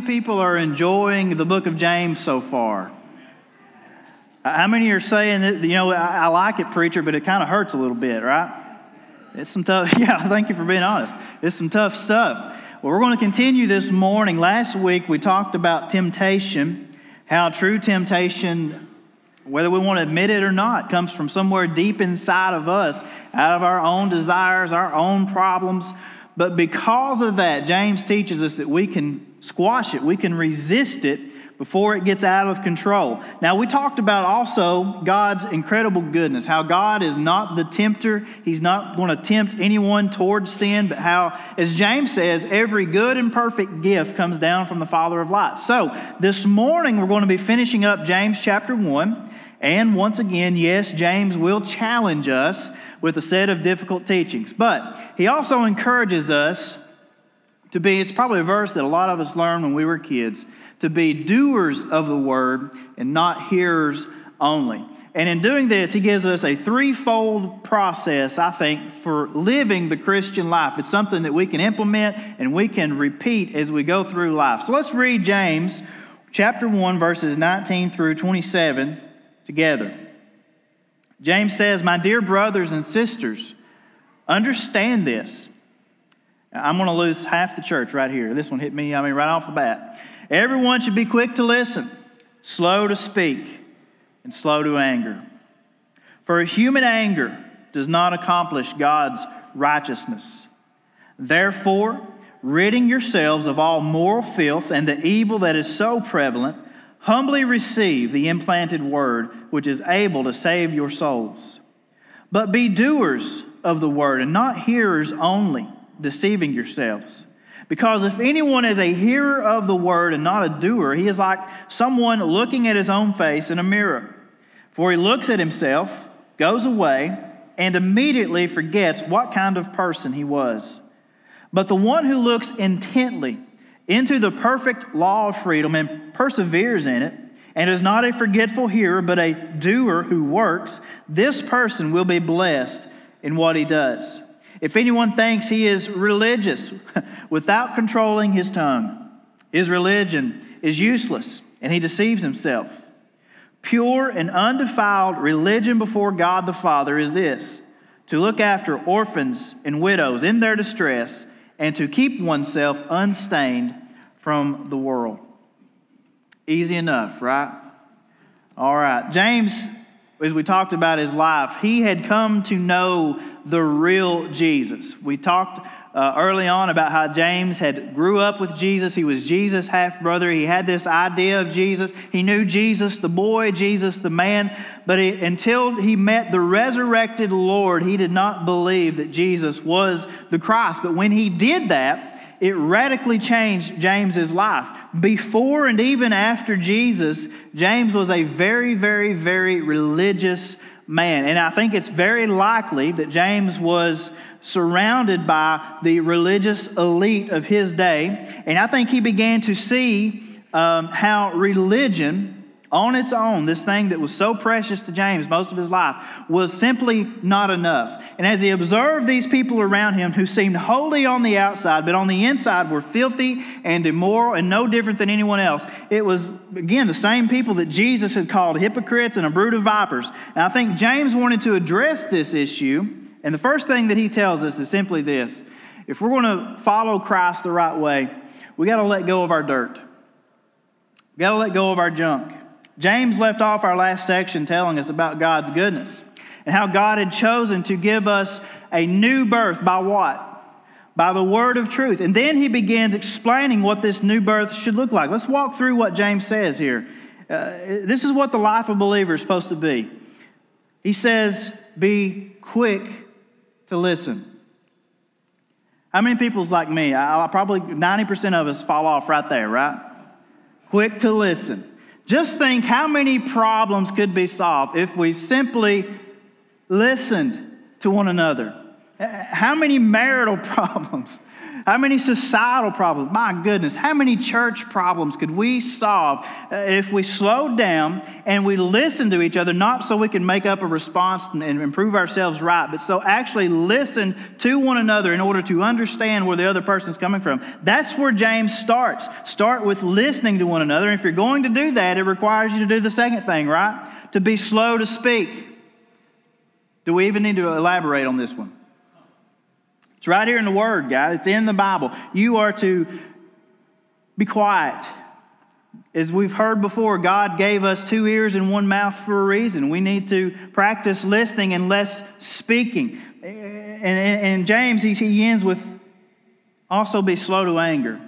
People are enjoying the book of James so far? How many are saying that, you know, I, I like it, preacher, but it kind of hurts a little bit, right? It's some tough, yeah, thank you for being honest. It's some tough stuff. Well, we're going to continue this morning. Last week we talked about temptation, how true temptation, whether we want to admit it or not, comes from somewhere deep inside of us, out of our own desires, our own problems. But because of that, James teaches us that we can squash it, we can resist it before it gets out of control. Now, we talked about also God's incredible goodness, how God is not the tempter. He's not going to tempt anyone towards sin, but how, as James says, every good and perfect gift comes down from the Father of lights. So, this morning we're going to be finishing up James chapter 1. And once again, yes, James will challenge us with a set of difficult teachings. But he also encourages us to be, it's probably a verse that a lot of us learned when we were kids, to be doers of the word and not hearers only. And in doing this, he gives us a threefold process, I think, for living the Christian life. It's something that we can implement and we can repeat as we go through life. So let's read James chapter 1, verses 19 through 27 together. James says, My dear brothers and sisters, understand this. I'm going to lose half the church right here. This one hit me, I mean, right off the bat. Everyone should be quick to listen, slow to speak, and slow to anger. For human anger does not accomplish God's righteousness. Therefore, ridding yourselves of all moral filth and the evil that is so prevalent, humbly receive the implanted word which is able to save your souls. But be doers of the word and not hearers only deceiving yourselves. Because if anyone is a hearer of the word and not a doer, he is like someone looking at his own face in a mirror. For he looks at himself, goes away, and immediately forgets what kind of person he was. But the one who looks intently into the perfect law of freedom and perseveres in it, and is not a forgetful hearer, but a doer who works, this person will be blessed in what he does. If anyone thinks he is religious without controlling his tongue, his religion is useless and he deceives himself. Pure and undefiled religion before God the Father is this to look after orphans and widows in their distress and to keep oneself unstained from the world. Easy enough, right? All right. James, as we talked about his life, he had come to know the real Jesus. We talked uh, early on about how James had grew up with Jesus. He was Jesus' half brother. He had this idea of Jesus. He knew Jesus, the boy, Jesus, the man. But he, until he met the resurrected Lord, he did not believe that Jesus was the Christ. But when he did that, it radically changed James's life. Before and even after Jesus, James was a very, very, very religious man. And I think it's very likely that James was surrounded by the religious elite of his day. And I think he began to see um, how religion on its own, this thing that was so precious to James most of his life, was simply not enough. And as he observed these people around him who seemed holy on the outside, but on the inside were filthy and immoral and no different than anyone else, it was, again, the same people that Jesus had called hypocrites and a brood of vipers. And I think James wanted to address this issue. And the first thing that he tells us is simply this if we're going to follow Christ the right way, we got to let go of our dirt. We got to let go of our junk. James left off our last section telling us about God's goodness and how God had chosen to give us a new birth by what? By the word of truth. And then he begins explaining what this new birth should look like. Let's walk through what James says here. Uh, this is what the life of a believer is supposed to be. He says, Be quick to listen. How many people's like me? I, I probably 90% of us fall off right there, right? quick to listen. Just think how many problems could be solved if we simply listened to one another. How many marital problems how many societal problems? My goodness, how many church problems could we solve uh, if we slowed down and we listened to each other, not so we can make up a response and improve ourselves right, but so actually listen to one another in order to understand where the other person's coming from? That's where James starts. Start with listening to one another. If you're going to do that, it requires you to do the second thing, right? To be slow to speak. Do we even need to elaborate on this one? It's right here in the Word, guys. It's in the Bible. You are to be quiet. As we've heard before, God gave us two ears and one mouth for a reason. We need to practice listening and less speaking. And, and, and James, he, he ends with also be slow to anger.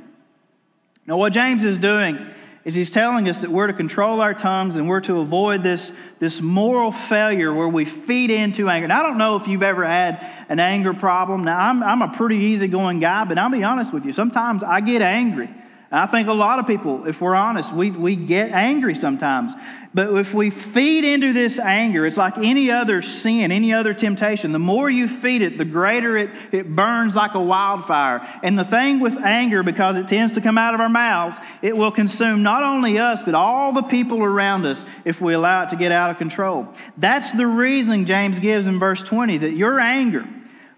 Now, what James is doing is he's telling us that we're to control our tongues and we're to avoid this, this moral failure where we feed into anger. And I don't know if you've ever had an anger problem. Now, I'm, I'm a pretty easygoing guy, but I'll be honest with you. Sometimes I get angry. I think a lot of people, if we're honest, we, we get angry sometimes. But if we feed into this anger, it's like any other sin, any other temptation. The more you feed it, the greater it, it burns like a wildfire. And the thing with anger, because it tends to come out of our mouths, it will consume not only us, but all the people around us if we allow it to get out of control. That's the reasoning James gives in verse 20 that your anger,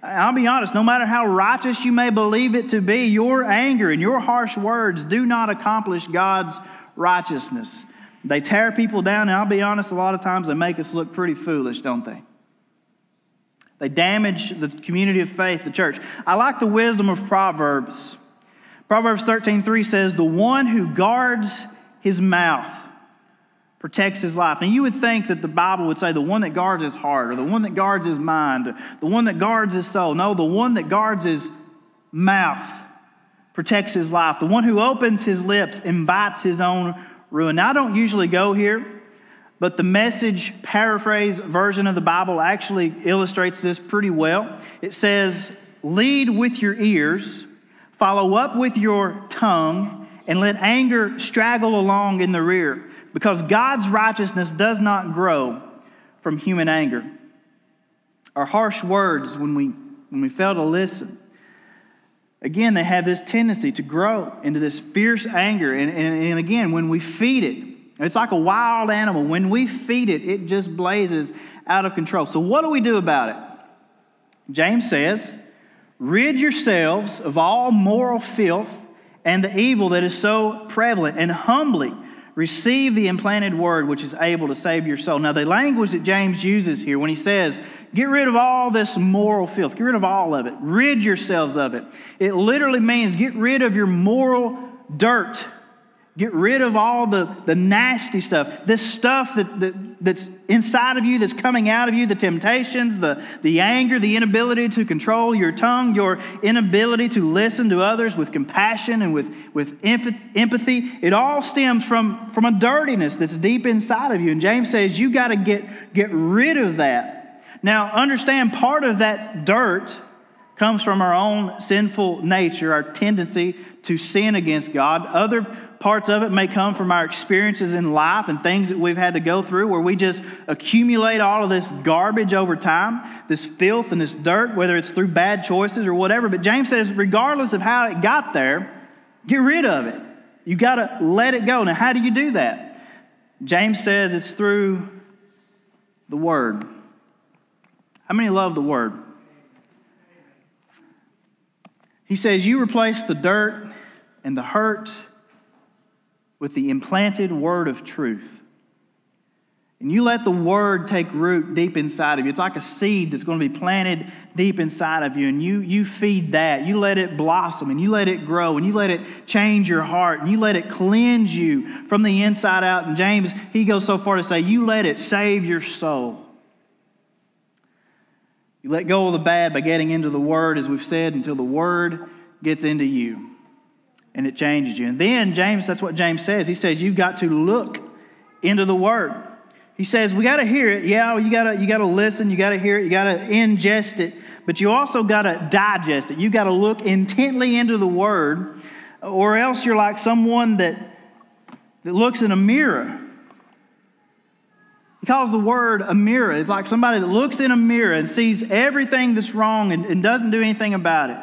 I'll be honest, no matter how righteous you may believe it to be, your anger and your harsh words do not accomplish God's righteousness. They tear people down, and I'll be honest, a lot of times they make us look pretty foolish, don't they? They damage the community of faith, the church. I like the wisdom of Proverbs. Proverbs 13:3 says, "The one who guards his mouth protects his life." Now you would think that the Bible would say the one that guards his heart or the one that guards his mind, the one that guards his soul. No, the one that guards his mouth protects his life. The one who opens his lips invites his own ruin. Now, I don't usually go here, but the message paraphrase version of the Bible actually illustrates this pretty well. It says, Lead with your ears, follow up with your tongue, and let anger straggle along in the rear, because God's righteousness does not grow from human anger. Our harsh words, when we, when we fail to listen, again, they have this tendency to grow into this fierce anger. And, and, and, again, when we feed it, it's like a wild animal. When we feed it, it just blazes out of control. So, what do we do about it? James says, Rid yourselves of all moral filth and the evil that is so prevalent, and humbly receive the implanted word which is able to save your soul. Now, the language that James uses here when he says, Get rid of all this moral filth. Get rid of all of it. Rid yourselves of it. It literally means get rid of your moral dirt. Get rid of all the, the nasty stuff, this stuff that, that, that's inside of you, that's coming out of you, the temptations, the, the anger, the inability to control your tongue, your inability to listen to others with compassion and with, with empathy. It all stems from, from a dirtiness that's deep inside of you. And James says you got to get, get rid of that now, understand part of that dirt comes from our own sinful nature, our tendency to sin against God. Other parts of it may come from our experiences in life and things that we've had to go through where we just accumulate all of this garbage over time, this filth and this dirt, whether it's through bad choices or whatever. But James says, regardless of how it got there, get rid of it. You got to let it go. Now, how do you do that? James says it's through the Word. How many love the word? He says, You replace the dirt and the hurt with the implanted word of truth. And you let the word take root deep inside of you. It's like a seed that's going to be planted deep inside of you. And you, you feed that. You let it blossom and you let it grow and you let it change your heart and you let it cleanse you from the inside out. And James, he goes so far to say, You let it save your soul. You let go of the bad by getting into the Word, as we've said, until the Word gets into you and it changes you. And then, James, that's what James says. He says, You've got to look into the Word. He says, We got to hear it. Yeah, you got to you got to listen, you got to hear it, you got to ingest it, but you also got to digest it. You got to look intently into the Word, or else you're like someone that that looks in a mirror. He calls the word a mirror. It's like somebody that looks in a mirror and sees everything that's wrong and, and doesn't do anything about it.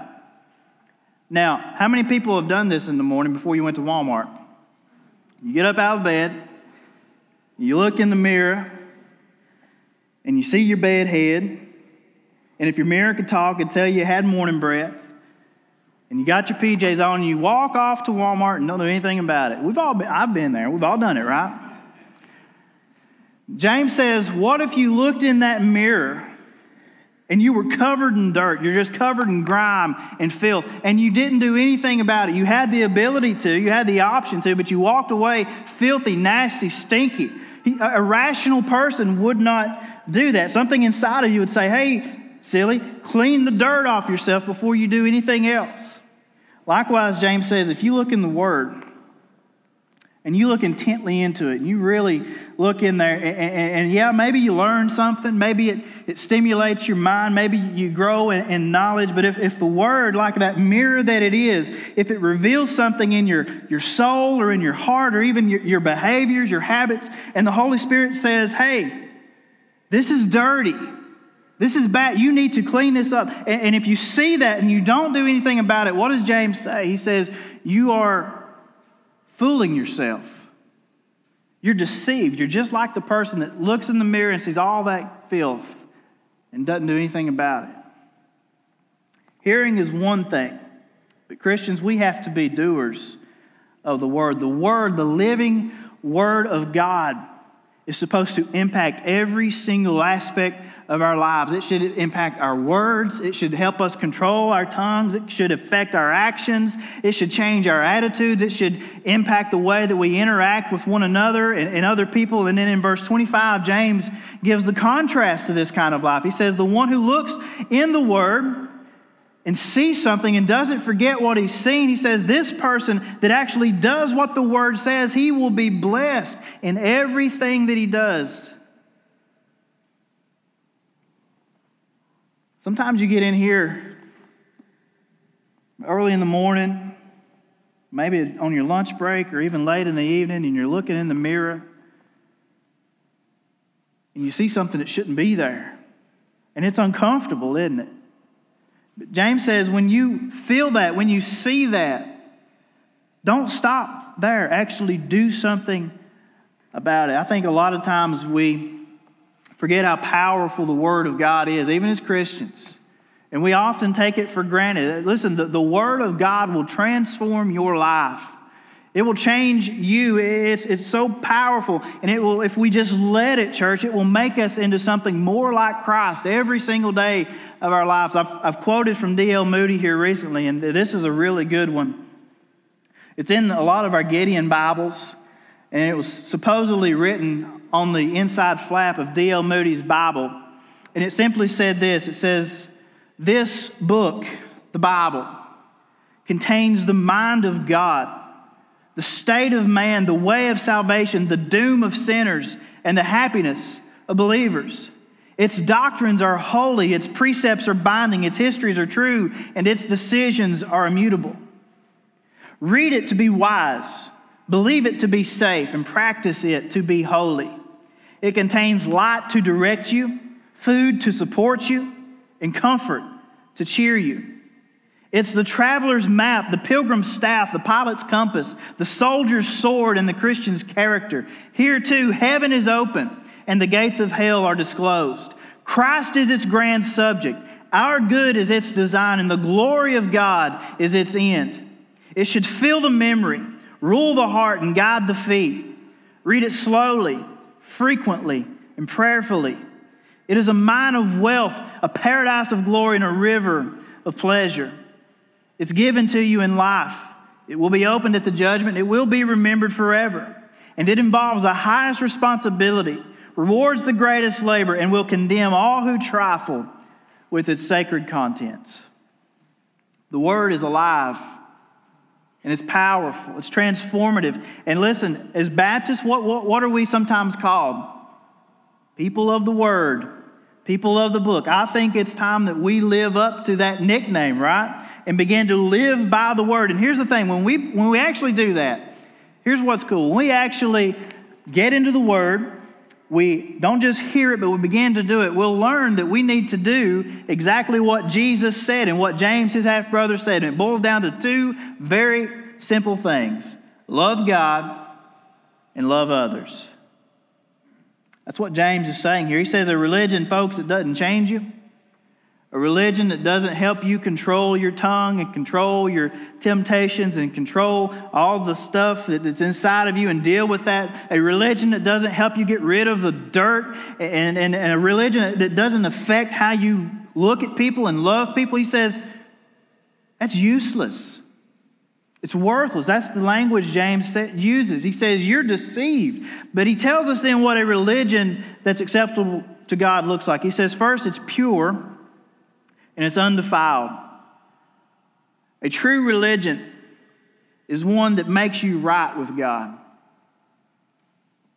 Now, how many people have done this in the morning before you went to Walmart? You get up out of bed, you look in the mirror, and you see your bed head. And if your mirror could talk, it'd tell you you had morning breath. And you got your PJs on, and you walk off to Walmart and don't do anything about it. We've all been, I've been there. We've all done it, right? James says, What if you looked in that mirror and you were covered in dirt? You're just covered in grime and filth, and you didn't do anything about it. You had the ability to, you had the option to, but you walked away filthy, nasty, stinky. A rational person would not do that. Something inside of you would say, Hey, silly, clean the dirt off yourself before you do anything else. Likewise, James says, if you look in the Word, and you look intently into it, and you really look in there, and, and, and, yeah, maybe you learn something, maybe it, it stimulates your mind, maybe you grow in, in, knowledge, but if, if the Word, like that mirror that it is, if it reveals something in your, your soul or in your heart or even your, your behaviors, your habits, and the Holy Spirit says, hey, this is dirty. This is bad. You need to clean this up. And, and if you see that and you don't do anything about it, what does James say? He says, You are fooling yourself. You're deceived. You're just like the person that looks in the mirror and sees all that filth and doesn't do anything about it. Hearing is one thing, but Christians, we have to be doers of the Word. The Word, the living Word of God, is supposed to impact every single aspect of our lives. It should impact our words. It should help us control our tongues. It should affect our actions. It should change our attitudes. It should impact the way that we interact with one another and, and other people. And then in verse 25, James gives the contrast to this kind of life. He says, The one who looks in the Word, and sees something and doesn't forget what he's seen, he says, This person that actually does what the word says, he will be blessed in everything that he does. Sometimes you get in here early in the morning, maybe on your lunch break or even late in the evening, and you're looking in the mirror and you see something that shouldn't be there. And it's uncomfortable, isn't it? But James says when you feel that, when you see that, don't stop there. Actually, do something about it. I think a lot of times we forget how powerful the Word of God is, even as Christians. And we often take it for granted. Listen, the, the Word of God will transform your life. It will change you. It's, it's so powerful. And it will, if we just let it, church, it will make us into something more like Christ every single day of our lives. I've, I've quoted from D.L. Moody here recently, and this is a really good one. It's in a lot of our Gideon Bibles, and it was supposedly written on the inside flap of D.L. Moody's Bible. And it simply said this it says, This book, the Bible, contains the mind of God, the state of man, the way of salvation, the doom of sinners, and the happiness of believers. Its doctrines are holy, its precepts are binding, its histories are true, and its decisions are immutable. Read it to be wise, believe it to be safe, and practice it to be holy. It contains light to direct you, food to support you, and comfort to cheer you. It's the traveler's map, the pilgrim's staff, the pilot's compass, the soldier's sword, and the Christian's character. Here, too, heaven is open and the gates of hell are disclosed. Christ is its grand subject. Our good is its design, and the glory of God is its end. It should fill the memory, rule the heart, and guide the feet. Read it slowly, frequently and prayerfully. It is a mine of wealth, a paradise of glory, and a river of pleasure. It's given to you in life. It will be opened at the judgment. It will be remembered forever. And it involves the highest responsibility, rewards the greatest labor, and will condemn all who trifle with its sacred contents. The Word is alive and it's powerful, it's transformative. And listen, as Baptists, what, what, what are we sometimes called? People of the Word, people of the book. I think it's time that we live up to that nickname, right? And begin to live by the Word. And here's the thing when we, when we actually do that, Here's what's cool. When we actually get into the Word, we don't just hear it, but we begin to do it, we'll learn that we need to do exactly what Jesus said and what James, his half brother, said. And it boils down to two very simple things love God and love others. That's what James is saying here. He says a religion, folks, that doesn't change you, a religion that doesn't help you control your tongue and control your temptations and control all the stuff that's inside of you and deal with that. A religion that doesn't help you get rid of the dirt and, and, and a religion that doesn't affect how you look at people and love people. He says that's useless. It's worthless. That's the language James uses. He says, You're deceived. But he tells us then what a religion that's acceptable to God looks like. He says, First, it's pure and it's undefiled. A true religion is one that makes you right with God.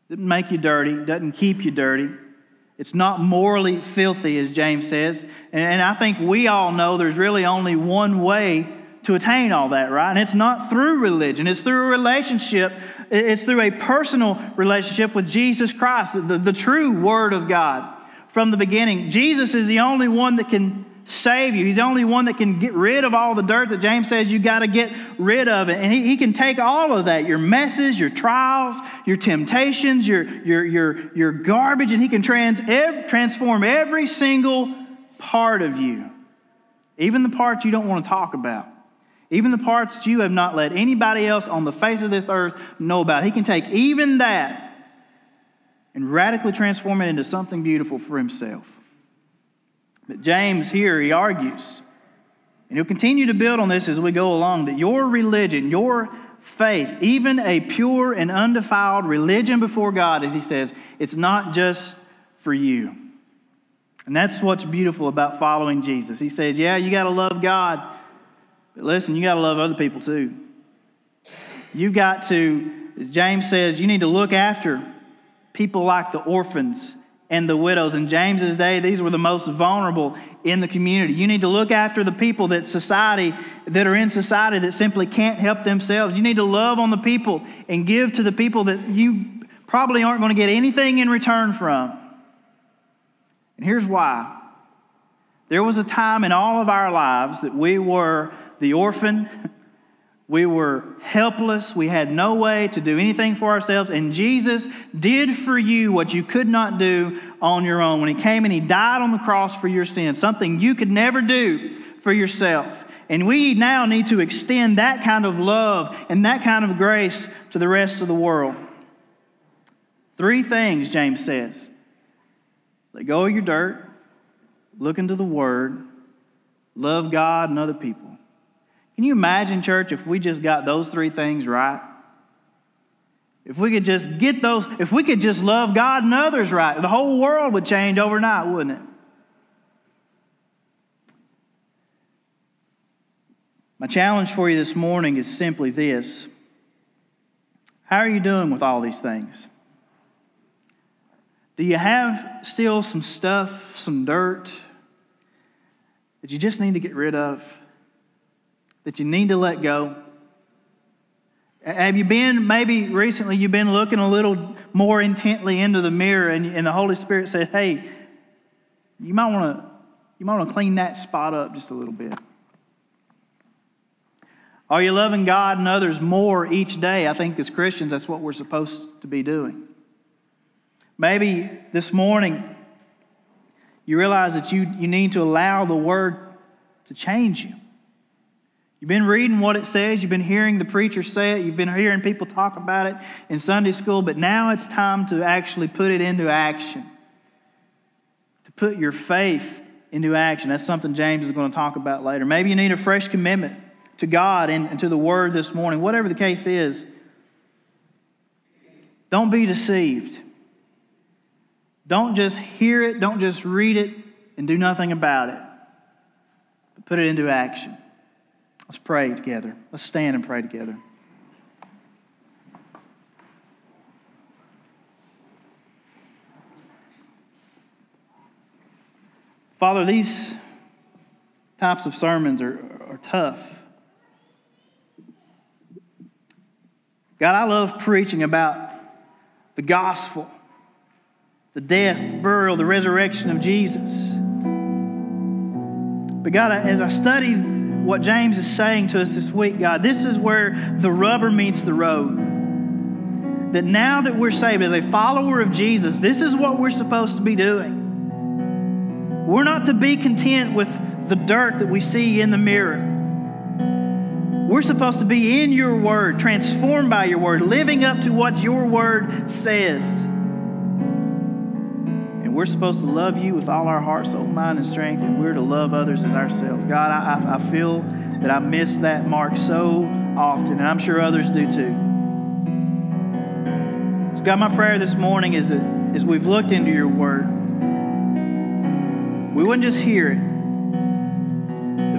Doesn't make you dirty, doesn't keep you dirty. It's not morally filthy, as James says. And I think we all know there's really only one way to attain all that, right? And it's not through religion, it's through a relationship. It's through a personal relationship with Jesus Christ, the, the true Word of God. From the beginning, Jesus is the only one that can save you. He's the only one that can get rid of all the dirt that James says you got to get rid of it. And he, he, can take all of that, your messes, your trials, your temptations, your, your, your, your garbage, and he can trans, ev- transform every single part of you, even the parts you don't want to talk about. Even the parts that you have not let anybody else on the face of this earth know about. He can take even that and radically transform it into something beautiful for himself. But James here, he argues, and he'll continue to build on this as we go along, that your religion, your faith, even a pure and undefiled religion before God, as he says, it's not just for you. And that's what's beautiful about following Jesus. He says, yeah, you got to love God, but listen, you got to love other people too. You've got to, James says, you need to look after people like the orphans and the widows. In James's day, these were the most vulnerable in the community. You need to look after the people that society that are in society that simply can't help themselves. You need to love on the people and give to the people that you probably aren't going to get anything in return from. And here's why. There was a time in all of our lives that we were the orphan, we were helpless. We had no way to do anything for ourselves. And Jesus did for you what you could not do on your own. When He came and He died on the cross for your sins, something you could never do for yourself. And we now need to extend that kind of love and that kind of grace to the rest of the world. Three things, James says let go of your dirt, look into the Word, love God and other people. Can you imagine, church, if we just got those three things right? If we could just get those, if we could just love God and others right, the whole world would change overnight, wouldn't it? My challenge for you this morning is simply this How are you doing with all these things? Do you have still some stuff, some dirt that you just need to get rid of? That you need to let go? Have you been, maybe recently, you've been looking a little more intently into the mirror and, and the Holy Spirit said, hey, you might want to you might want to clean that spot up just a little bit. Are you loving God and others more each day? I think as Christians, that's what we're supposed to be doing. Maybe this morning you realize that you, you need to allow the Word to change you. You've been reading what it says, you've been hearing the preacher say it, you've been hearing people talk about it in Sunday school, but now it's time to actually put it into action. To put your faith into action. That's something James is going to talk about later. Maybe you need a fresh commitment to God and, and to the Word this morning. Whatever the case is, don't be deceived. Don't just hear it, don't just read it, and do nothing about it. But put it into action. Let's pray together. Let's stand and pray together. Father, these types of sermons are, are tough. God, I love preaching about the gospel, the death, burial, the resurrection of Jesus. But God, as I study what James is saying to us this week, God, this is where the rubber meets the road. That now that we're saved as a follower of Jesus, this is what we're supposed to be doing. We're not to be content with the dirt that we see in the mirror. We're supposed to be in your word, transformed by your word, living up to what your word says. We're supposed to love you with all our heart, soul, mind, and strength, and we're to love others as ourselves. God, I, I feel that I miss that mark so often, and I'm sure others do too. So, God, my prayer this morning is that as we've looked into your word, we wouldn't just hear it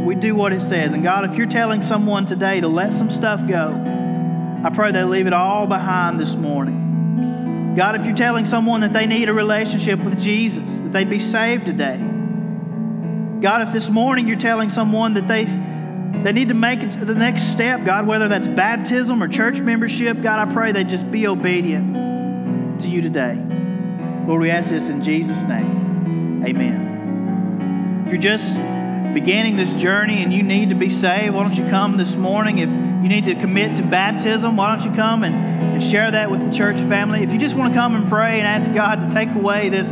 we do what it says. And God, if you're telling someone today to let some stuff go, I pray they leave it all behind this morning. God, if you're telling someone that they need a relationship with Jesus, that they'd be saved today. God, if this morning you're telling someone that they they need to make the next step, God, whether that's baptism or church membership, God, I pray they just be obedient to you today. Lord, we ask this in Jesus' name. Amen. If you're just beginning this journey and you need to be saved, why don't you come this morning? If you need to commit to baptism, why don't you come and, and share that with the church family? If you just want to come and pray and ask God to take away this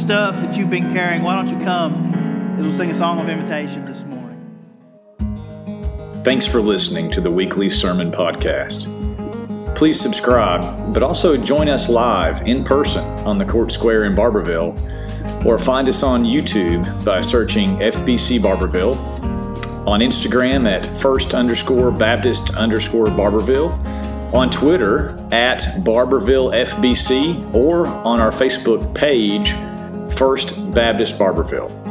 stuff that you've been carrying, why don't you come as we'll sing a song of invitation this morning? Thanks for listening to the weekly sermon podcast. Please subscribe, but also join us live in person on the Court Square in Barbourville or find us on YouTube by searching FBC Barbourville, on Instagram at first underscore Baptist underscore Barbourville, on Twitter at Barbourville FBC, or on our Facebook page, First Baptist Barbourville.